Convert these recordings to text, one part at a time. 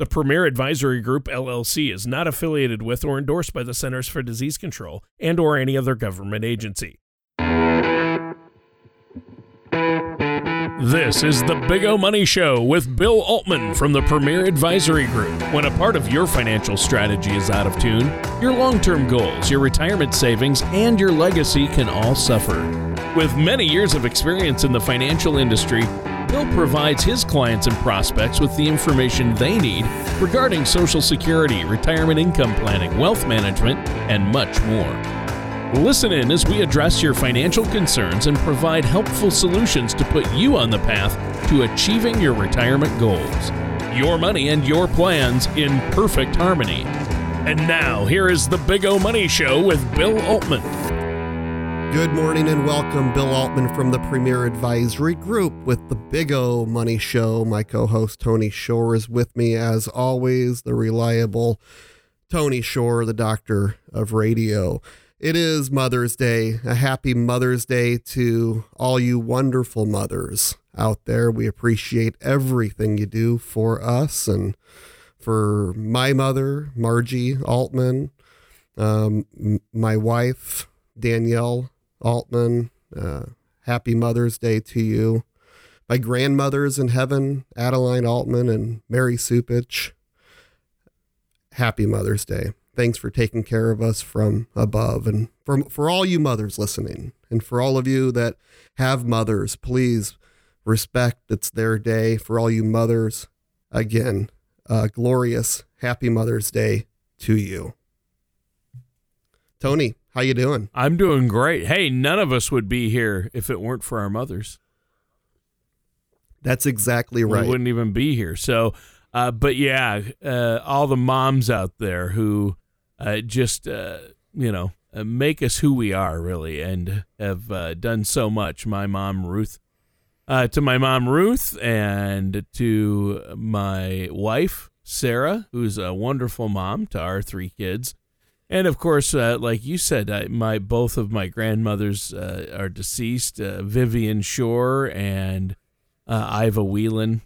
The Premier Advisory Group LLC is not affiliated with or endorsed by the Centers for Disease Control and or any other government agency. This is the Big O Money Show with Bill Altman from the Premier Advisory Group. When a part of your financial strategy is out of tune, your long term goals, your retirement savings, and your legacy can all suffer. With many years of experience in the financial industry, Bill provides his clients and prospects with the information they need regarding Social Security, retirement income planning, wealth management, and much more. Listen in as we address your financial concerns and provide helpful solutions to put you on the path to achieving your retirement goals. Your money and your plans in perfect harmony. And now, here is the Big O Money Show with Bill Altman. Good morning and welcome. Bill Altman from the Premier Advisory Group with the Big O Money Show. My co host Tony Shore is with me as always, the reliable Tony Shore, the doctor of radio. It is Mother's Day. A happy Mother's Day to all you wonderful mothers out there. We appreciate everything you do for us and for my mother, Margie Altman, um, my wife, Danielle Altman. Uh, happy Mother's Day to you. My grandmothers in heaven, Adeline Altman and Mary Supich. Happy Mother's Day. Thanks for taking care of us from above. And for, for all you mothers listening, and for all of you that have mothers, please respect it's their day. For all you mothers, again, glorious happy Mother's Day to you. Tony, how you doing? I'm doing great. Hey, none of us would be here if it weren't for our mothers. That's exactly right. We wouldn't even be here. So, uh, but yeah, uh, all the moms out there who uh, just uh, you know uh, make us who we are, really, and have uh, done so much. My mom Ruth, to my mom Ruth, and to my wife Sarah, who's a wonderful mom to our three kids. And of course, uh, like you said, I, my both of my grandmothers uh, are deceased. Uh, Vivian Shore and Iva Whelan,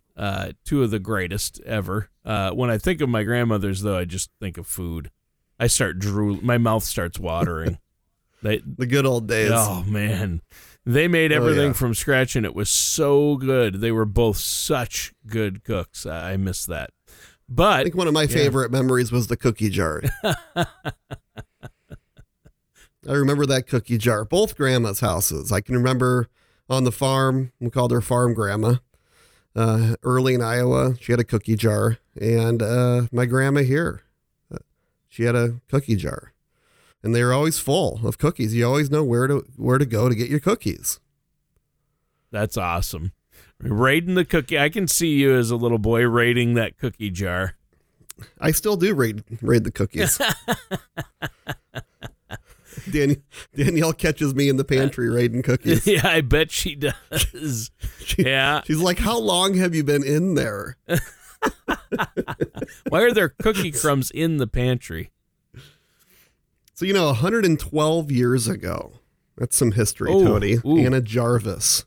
two of the greatest ever. when I think of my grandmothers, though, I just think of food. I start drool. My mouth starts watering. they the good old days. Oh man, they made everything oh, yeah. from scratch, and it was so good. They were both such good cooks. I miss that. But I think one of my yeah. favorite memories was the cookie jar. I remember that cookie jar. Both grandma's houses. I can remember on the farm. We called her farm grandma. Uh, Earling, Iowa, she had a cookie jar, and uh, my grandma here, uh, she had a cookie jar, and they were always full of cookies. You always know where to where to go to get your cookies. That's awesome. Raiding the cookie. I can see you as a little boy raiding that cookie jar. I still do raid raid the cookies. Dan- Danielle catches me in the pantry raiding cookies. Yeah, I bet she does. she, yeah. She's like, How long have you been in there? Why are there cookie crumbs in the pantry? So, you know, 112 years ago, that's some history, ooh, Tony. Ooh. Anna Jarvis.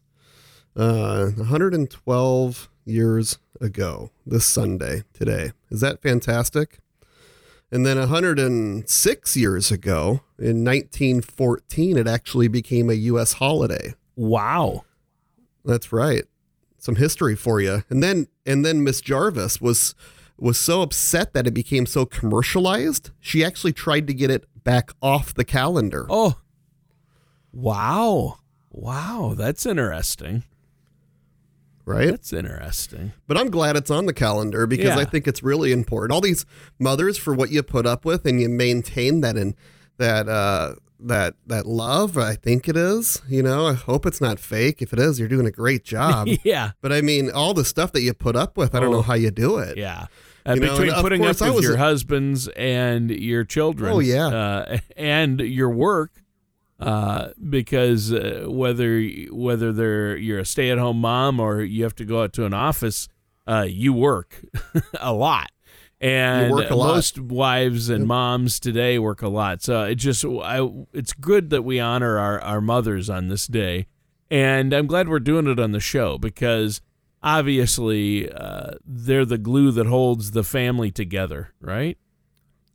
Uh, 112 years ago, this Sunday, today. Is that fantastic? And then 106 years ago, in 1914, it actually became a U.S. holiday. Wow. That's right. Some history for you. And then and then Miss Jarvis was was so upset that it became so commercialized, she actually tried to get it back off the calendar. Oh. Wow. Wow, that's interesting right? That's interesting. But I'm glad it's on the calendar because yeah. I think it's really important. All these mothers for what you put up with and you maintain that in that uh that that love, I think it is. You know, I hope it's not fake. If it is, you're doing a great job. yeah. But I mean, all the stuff that you put up with, I don't oh, know how you do it. Yeah. Uh, between know, putting up with your husbands and your children, oh yeah, uh, and your work, uh, because uh, whether whether they're you're a stay at home mom or you have to go out to an office, uh, you work a lot. And a most wives and moms today work a lot. So it just I, it's good that we honor our, our mothers on this day. And I'm glad we're doing it on the show because obviously uh, they're the glue that holds the family together, right?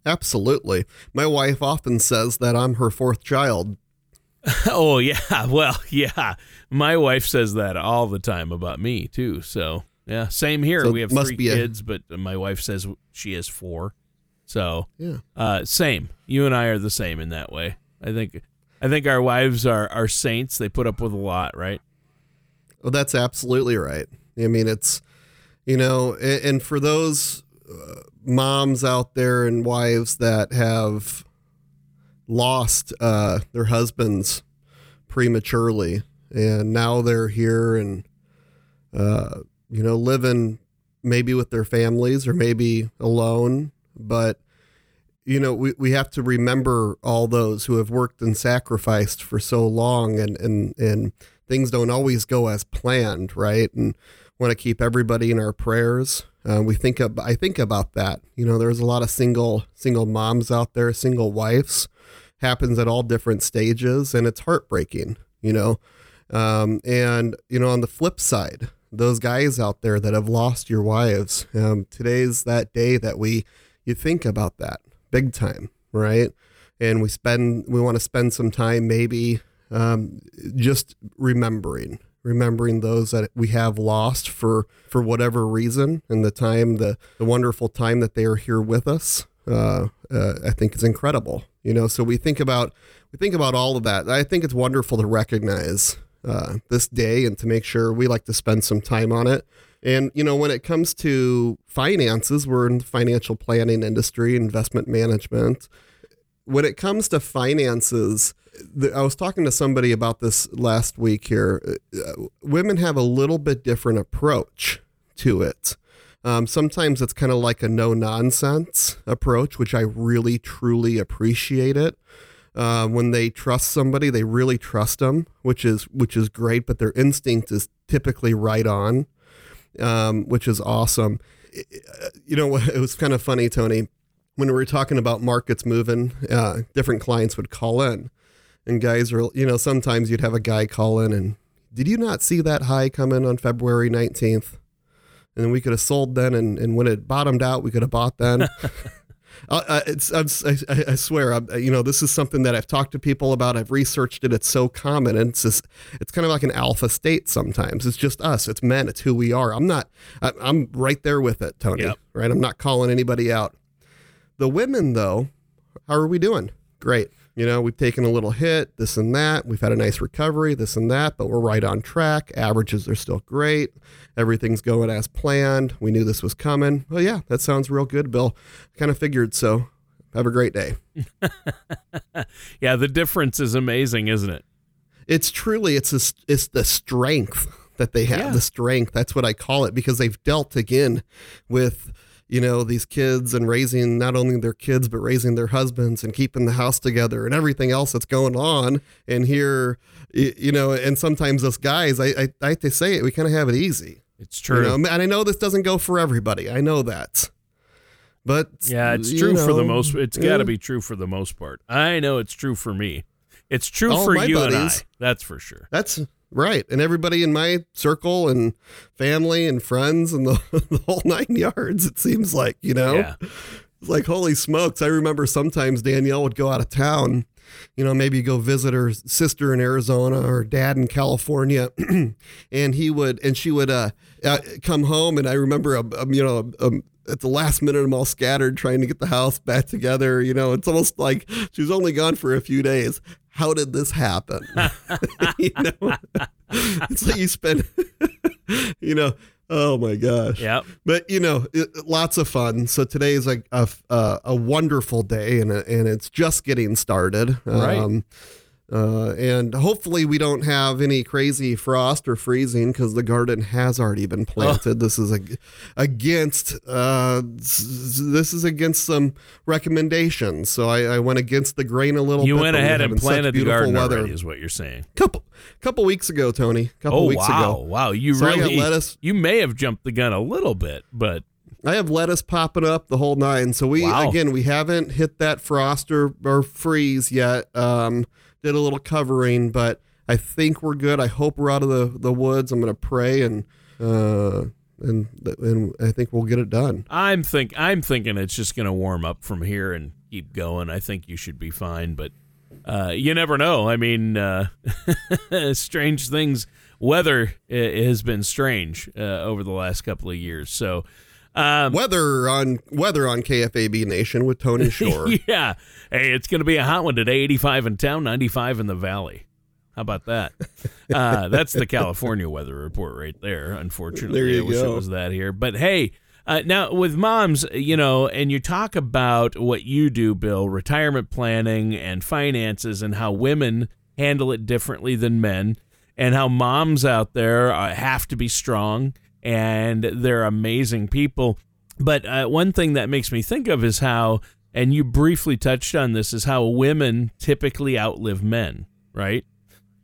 Absolutely. My wife often says that I'm her fourth child. oh yeah, well yeah. My wife says that all the time about me too. So yeah, same here. So we have three be a- kids, but my wife says she has four. So Yeah. uh, same. You and I are the same in that way. I think. I think our wives are are saints. They put up with a lot, right? Well, that's absolutely right. I mean, it's, you know, a- and for those uh, moms out there and wives that have lost uh, their husbands prematurely and now they're here and, uh, you know, living maybe with their families or maybe alone, but you know, we, we have to remember all those who have worked and sacrificed for so long and, and, and things don't always go as planned, right? And want to keep everybody in our prayers. Uh, we think of, I think about that. You know, there's a lot of single, single moms out there, single wives happens at all different stages and it's heartbreaking, you know? Um, and, you know, on the flip side, those guys out there that have lost your wives, um, today's that day that we, you think about that big time, right? And we spend, we want to spend some time maybe um, just remembering, remembering those that we have lost for for whatever reason, and the time, the the wonderful time that they are here with us. Uh, uh, I think is incredible. You know, so we think about we think about all of that. I think it's wonderful to recognize uh, this day and to make sure we like to spend some time on it. And you know, when it comes to finances, we're in the financial planning industry, investment management. When it comes to finances, the, I was talking to somebody about this last week here. Uh, women have a little bit different approach to it. Um, sometimes it's kind of like a no nonsense approach, which I really truly appreciate it. Uh, when they trust somebody, they really trust them, which is which is great. But their instinct is typically right on, um, which is awesome. You know, what it was kind of funny, Tony, when we were talking about markets moving. Uh, different clients would call in, and guys are, you know, sometimes you'd have a guy call in and, did you not see that high come in on February nineteenth? And we could have sold then, and, and when it bottomed out, we could have bought then. Uh, it's, I'm, I, I swear, I'm, you know, this is something that I've talked to people about. I've researched it. It's so common, and it's just, it's kind of like an alpha state. Sometimes it's just us. It's men. It's who we are. I'm not. I, I'm right there with it, Tony. Yep. Right. I'm not calling anybody out. The women, though, how are we doing? Great. You know, we've taken a little hit, this and that. We've had a nice recovery, this and that, but we're right on track. Averages are still great. Everything's going as planned. We knew this was coming. Well, yeah, that sounds real good, Bill. I kind of figured so. Have a great day. Yeah, the difference is amazing, isn't it? It's truly it's a, it's the strength that they have. Yeah. The strength. That's what I call it because they've dealt again with you know these kids and raising not only their kids but raising their husbands and keeping the house together and everything else that's going on. And here, you know, and sometimes us guys, I I, I hate to say it, we kind of have it easy. It's You true. know, and I know this doesn't go for everybody. I know that. But yeah, it's you true for the know, most. It's yeah. got to be true for the most part. I know it's true for me. It's true All for you and I. That's for sure. That's right. And everybody in my circle and family and friends and the, the whole nine yards, it seems like, you know? Yeah. It's like, holy smokes. I remember sometimes Danielle would go out of town, you know, maybe go visit her sister in Arizona or dad in California. and he would, and she would uh, uh, come home. And I remember, um, um, you know, um, at the last minute, I'm all scattered trying to get the house back together. You know, it's almost like she was only gone for a few days. How did this happen? you know, it's like you spend, you know, oh my gosh. Yep. But you know, it, lots of fun. So today is a a, a, a wonderful day, and and it's just getting started. Right. Um, uh, and hopefully we don't have any crazy frost or freezing because the garden has already been planted. This is a, against uh, this is against some recommendations. So I, I went against the grain a little. Bit. You bit, went ahead and planted the beautiful garden weather. already, is what you're saying. Couple couple weeks ago, Tony. Couple oh weeks wow, ago. wow! You So really, lettuce. you may have jumped the gun a little bit, but I have lettuce popping up the whole nine. So we Wow. again we haven't hit that frost or, or freeze yet. Um, did a little covering, but I think we're good. I hope we're out of the, the woods. I'm gonna pray and Uh, and and I think we'll get it done. I'm think I'm thinking it's just going to warm up from here and keep going. I think you should be fine, but uh, you never know. I mean, uh, strange things. Weather has been strange uh, over the last couple of years. So, um, weather on weather on KFAB Nation with Tony Shore. yeah, hey, it's going to be a hot one today. 85 in town, 95 in the valley. How about that? Uh, that's the California weather report right there. Unfortunately, there you I wish go. it was that here. But hey, uh, now with moms, you know, and you talk about what you do, Bill, retirement planning and finances, and how women handle it differently than men, and how moms out there uh, have to be strong and they're amazing people. But uh, one thing that makes me think of is how, and you briefly touched on this, is how women typically outlive men, right?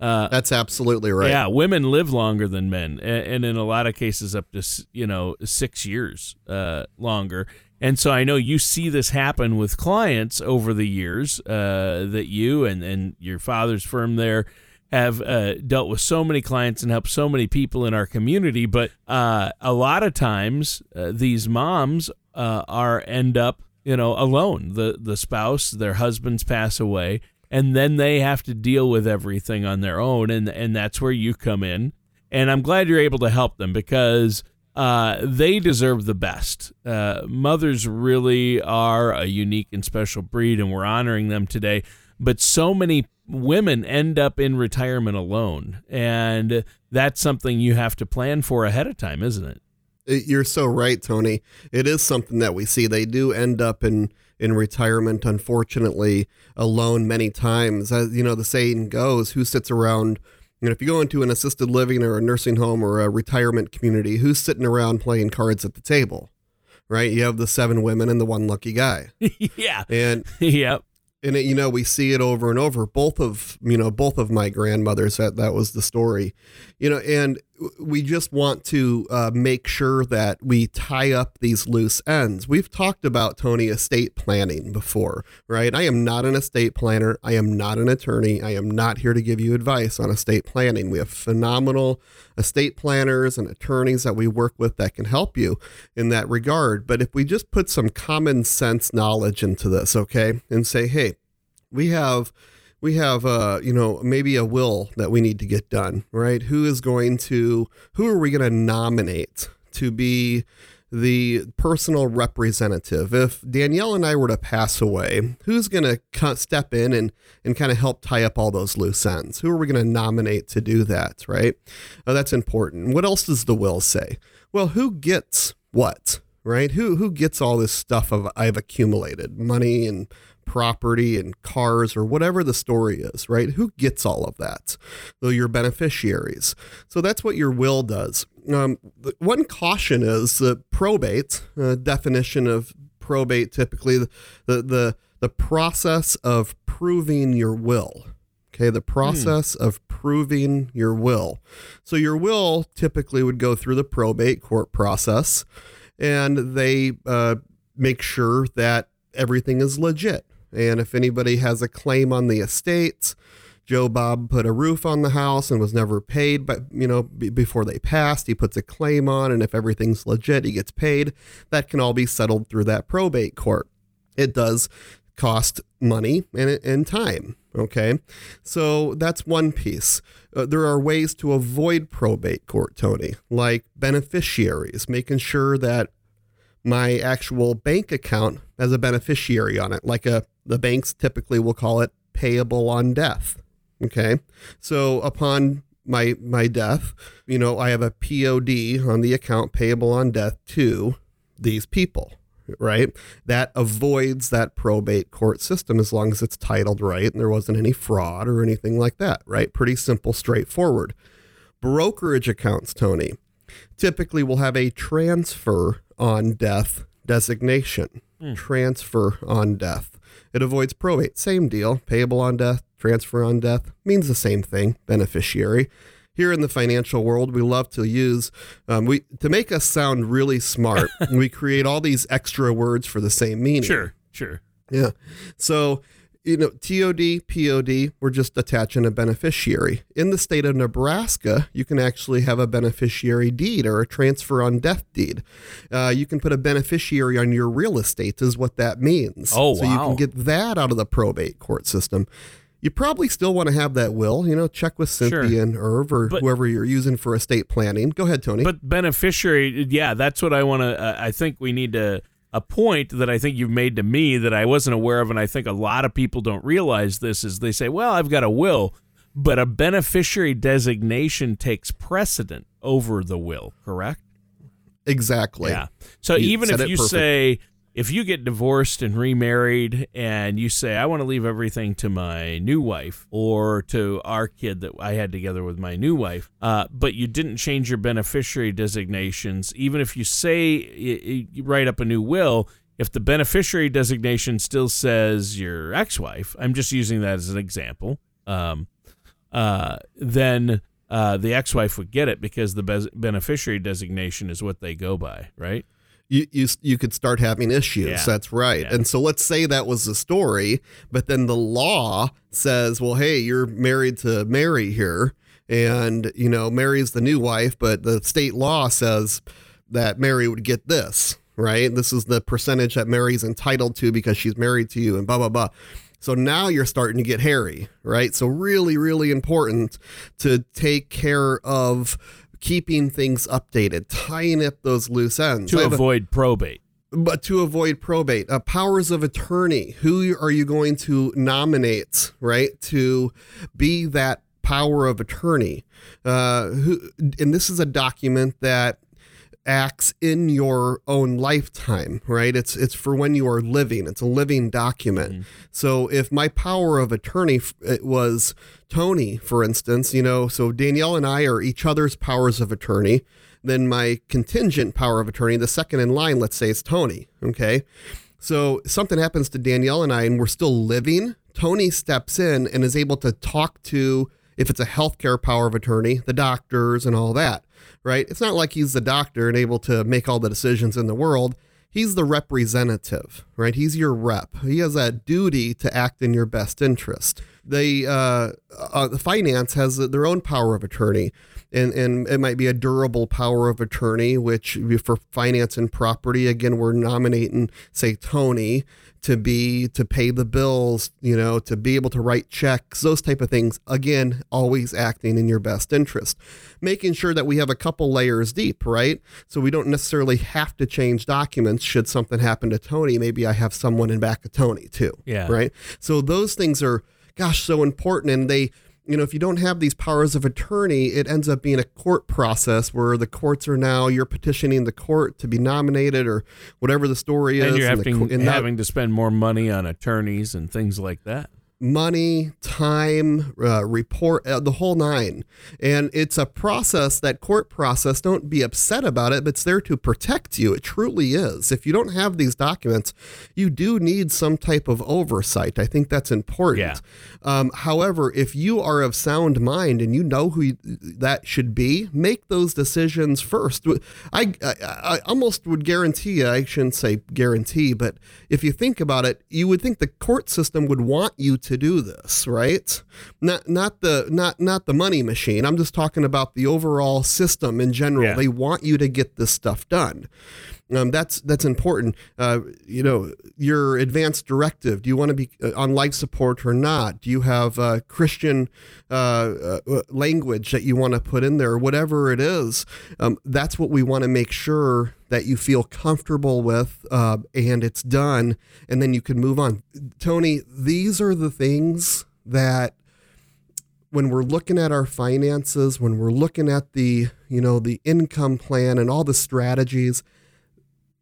Uh, That's absolutely right. Yeah, women live longer than men, and, in a lot of cases, up to you know six years uh, longer. And so I know you see this happen with clients over the years uh, that you and, and your father's firm there have uh, dealt with so many clients and helped so many people in our community. But uh, a lot of times, uh, these moms uh, are end up you know alone. The the spouse, their husbands pass away and then they have to deal with everything on their own and and that's where you come in and i'm glad you're able to help them because uh, they deserve the best. Uh, mothers really are a unique and special breed, and we're honoring them today. But so many women end up in retirement alone, and that's something you have to plan for ahead of time, isn't it? Uh, you're so right, Tony. It is something that we see. They do end up in in retirement, unfortunately, alone many times. As you know, the saying goes, who sits around you know, if you go into an assisted living or a nursing home or a retirement community, who's sitting around playing cards at the table? Right? You have the seven women and the one lucky guy. yeah. And yep and it, you know we see it over and over both of you know both of my grandmothers that that was the story. You know and we just want to uh, make sure that we tie up these loose ends. We've talked about tony estate planning before right? I am not an estate planner. I am not an attorney. I am not here to give you advice on estate planning. We have phenomenal estate planners and attorneys that we work with that can help you in that regard. But if we just put some common sense knowledge into this okay and say hey we have we have uh you know maybe a will that we need to get done right? Who is going to who are we going to nominate to be the personal representative? If danielle and i were to pass away who's going to step in and and kind of help tie up all those loose ends? Who are we going to nominate to do that right? Uh, that's important. What else does the will say? Well who gets what right? Who who gets all this stuff of i've accumulated? Money and property and cars or whatever the story is, right? Who gets all of that? Though your beneficiaries. So that's what your will does. Um, one caution is the probate uh, definition of probate. Typically, the, the the the process of proving your will. Okay, the process hmm. of proving your will. So your will typically would go through the probate court process, and they uh, make sure that everything is legit. And if anybody has a claim on the estates, Joe Bob put a roof on the house and was never paid, but you know, b- before they passed, he puts a claim on, and if everything's legit, he gets paid. That can all be settled through that probate court. It does cost money and, and time. Okay, so that's one piece. Uh, there are ways to avoid probate court, Tony, like beneficiaries, making sure that my actual bank account has a beneficiary on it, like a the banks typically will call it payable on death. Okay. So upon my my death, you know, I have a POD on the account payable on death to these people, right? That avoids that probate court system as long as it's titled right and there wasn't any fraud or anything like that, right? Pretty simple, straightforward. Brokerage accounts, Tony, typically will have a transfer on death designation. Mm. Transfer on death. It avoids probate. Same deal. Payable on death, transfer on death means the same thing. Beneficiary. Here in the financial world, we love to use um, we to make us sound really smart. we create all these extra words for the same meaning. Sure, sure. Yeah. So you know, TOD, POD, we're just attaching a beneficiary. In the state of Nebraska, you can actually have a beneficiary deed or a transfer on death deed. Uh, you can put a beneficiary on your real estate, is what that means. Oh, so you can get that out of the probate court system. You probably still want to have that will, you know, check with Cynthia Sure. and Irv or But- whoever you're using for estate planning. Go ahead, Tony. But beneficiary, yeah, that's what I want to. Uh, I think we need to. A point that I think you've made to me that I wasn't aware of, and I think a lot of people don't realize this is they say, well, I've got a will, but a beneficiary designation takes precedent over the will, correct? exactly. Yeah. So You even if you perfect. say if you get divorced and remarried and you say I want to leave everything to my new wife or to our kid that I had together with my new wife, uh, but you didn't change your beneficiary designations, even if you say you write up a new will. If the beneficiary designation still says your ex-wife, I'm just using that as an example. Um, uh, then uh, the ex-wife would get it because the beneficiary designation is what they go by, right? You you you could start having issues. Yeah. That's right. Yeah. And so let's say that was the story, but then the law says, well, hey, you're married to Mary here, and you know Mary's the new wife, but the state law says that Mary would get this, right? This is the percentage that Mary's entitled to because she's married to you, and blah blah blah. So now you're starting to get hairy, right? So really, really important to take care of keeping things updated, tying up those loose ends. To a- avoid probate. but to avoid probate, uh, powers of attorney. Who are you going to nominate, right, to be that power of attorney? Uh, who, and this is a document that acts in your own lifetime, right? It's it's for when you are living. It's a living document. Mm-hmm. So if my power of attorney it uh, was Tony, for instance, you know, so Danielle and I are each other's powers of attorney. Then my contingent power of attorney, the second in line, let's say is Tony. Okay. So something happens to Danielle and I, and we're still living. Tony steps in and is able to talk to, if it's a healthcare power of attorney, the doctors and all that, right? It's not like he's the doctor and able to make all the decisions in the world. He's the representative, right? He's your rep. He has that duty to act in your best interest. The uh, uh, the finance has their own power of attorney, and and it might be a durable power of attorney, which for finance and property, again, we're nominating, say, Tony to be to pay the bills, you know, to be able to write checks, those type of things. Again, always acting in your best interest, making sure that we have a couple layers deep, right? So we don't necessarily have to change documents should something happen to Tony. Maybe I have someone in back of Tony too, Yeah. right? So those things are, gosh, so important, and they. You know, if you don't have these powers of attorney, it ends up being a court process where the courts are now you're petitioning the court to be nominated or whatever the story is. And you're having, co- and that- having to spend more money on attorneys and things like that. Money, time, uh, report, uh, the whole nine. And it's a process, that court process. Don't be upset about it, but it's there to protect you. It truly is. If you don't have these documents, you do need some type of oversight. I think that's important. Yeah. Um, however, if you are of sound mind and you know who you, that should be, make those decisions first. I, I, I almost would guarantee, I shouldn't say guarantee, but if you think about it, you would think the court system would want you to do this, right? Not not the not not the money machine. I'm just talking about the overall system in general. Yeah. They want you to get this stuff done. Um, that's that's important. Uh, you know, your advanced directive. Do you want to be uh, on life support or not? Do you have uh, Christian uh, uh, language that you want to put in there? Whatever it is, um, that's what we want to make sure that you feel comfortable with, and it's done, and then you can move on. Tony, these are the things that when we're looking at our finances, when we're looking at the, you know, the income plan and all the strategies,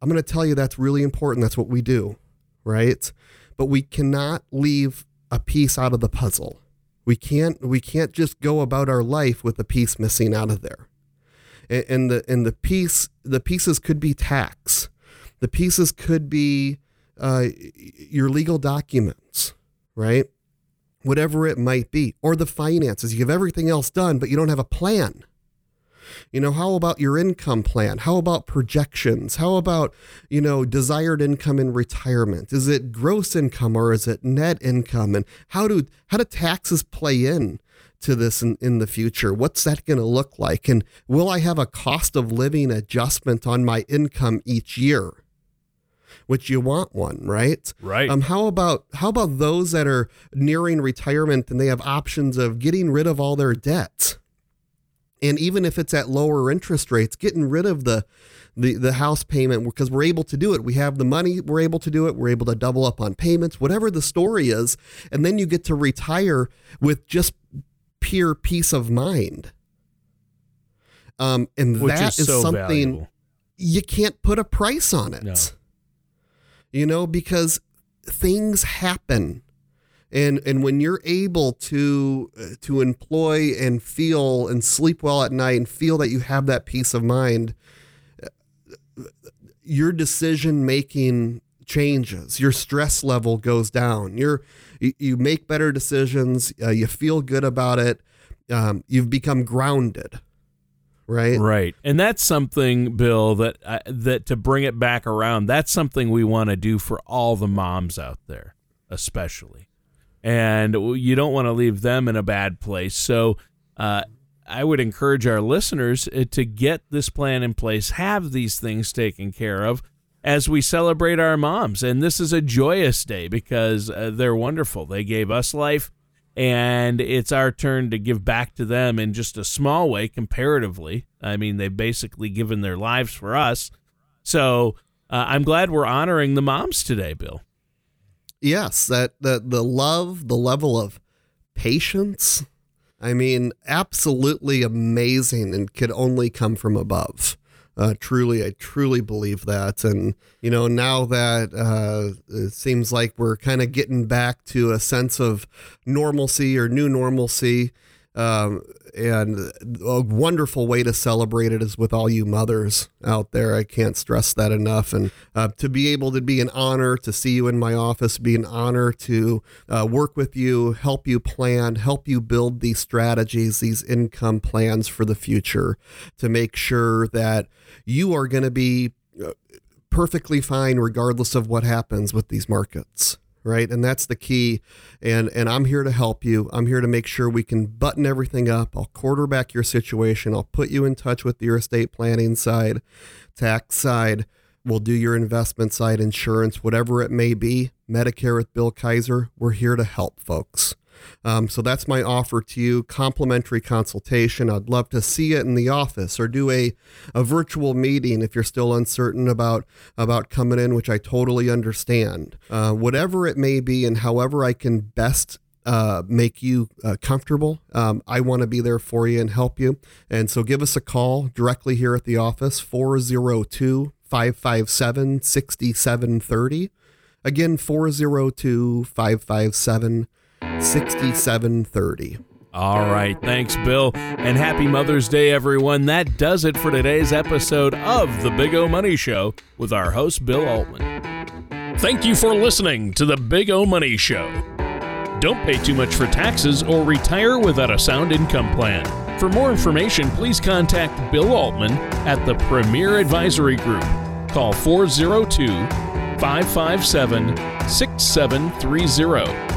I'm going to tell you that's really important. That's what we do, right? But we cannot leave a piece out of the puzzle. We can't we can't just go about our life with a piece missing out of there. And, and the and the piece the pieces could be tax. The pieces could be uh, your legal documents, right? Whatever it might be, or the finances. You have everything else done, but you don't have a plan. You know, how about your income plan? How about projections? How about, you know, desired income in retirement? Is it gross income or is it net income? And how do how do taxes play in to this in, in the future? What's that going to look like? And will I have a cost of living adjustment on my income each year? Which you want one, right? Right. Um, how about how about those that are nearing retirement and they have options of getting rid of all their debt? And even if it's at lower interest rates, getting rid of the the, the house payment because we're able to do it. We have the money, we're able to do it. We're able to double up on payments, whatever the story is. And then you get to retire with just pure peace of mind. Um, and Which that is is, so something valuable. you can't put a price on it. No. You know, because things happen. And and when you're able to uh, to employ and feel and sleep well at night and feel that you have that peace of mind, uh, your decision making changes. Your stress level goes down. You're you, you make better decisions. Uh, you feel good about it. Um, you've become grounded, right? Right. And that's something, Bill, that uh, that to bring it back around, that's something we want to do for all the moms out there, especially. And you don't want to leave them in a bad place. So uh, I would encourage our listeners uh, to get this plan in place, have these things taken care of as we celebrate our moms. And this is a joyous day because uh, they're wonderful. They gave us life and it's our turn to give back to them in just a small way comparatively. I mean, they've basically given their lives for us. So uh, I'm glad we're honoring the moms today, Bill. Yes, that the the love, the level of patience. I mean, absolutely amazing and could only come from above. Uh, truly, I truly believe that. And, you know, now that uh, it seems like we're kind of getting back to a sense of normalcy or new normalcy, um, and a wonderful way to celebrate it is with all you mothers out there. I can't stress that enough. And uh, to be able to be an honor to see you in my office, be an honor to uh, work with you, help you plan, help you build these strategies, these income plans for the future to make sure that you are going to be uh, perfectly fine regardless of what happens with these markets right? And that's the key. And and i'm here to help you. I'm here to make sure we can button everything up. I'll quarterback your situation. I'll put you in touch with your estate planning side tax side. We'll do your investment side insurance whatever it may be. Medicare with bill kaiser we're here to help folks um, so that's my offer to you complimentary consultation i'd love to see it in the office or do a, a virtual meeting if you're still uncertain about about coming in which i totally understand uh, whatever it may be and however i can best uh, make you uh, comfortable. Um, I want to be there for you and help you. And so give us a call directly here at the office 402 557 6730. Again, 402 557 6730. All right. Thanks, Bill. And happy Mother's Day, everyone. That does it for today's episode of The Big O Money Show with our host, Bill Altman. Thank you for listening to The Big O Money Show. Don't pay too much for taxes or retire without a sound income plan. For more information, please contact Bill Altman at the Premier Advisory Group. Call 402 557 6730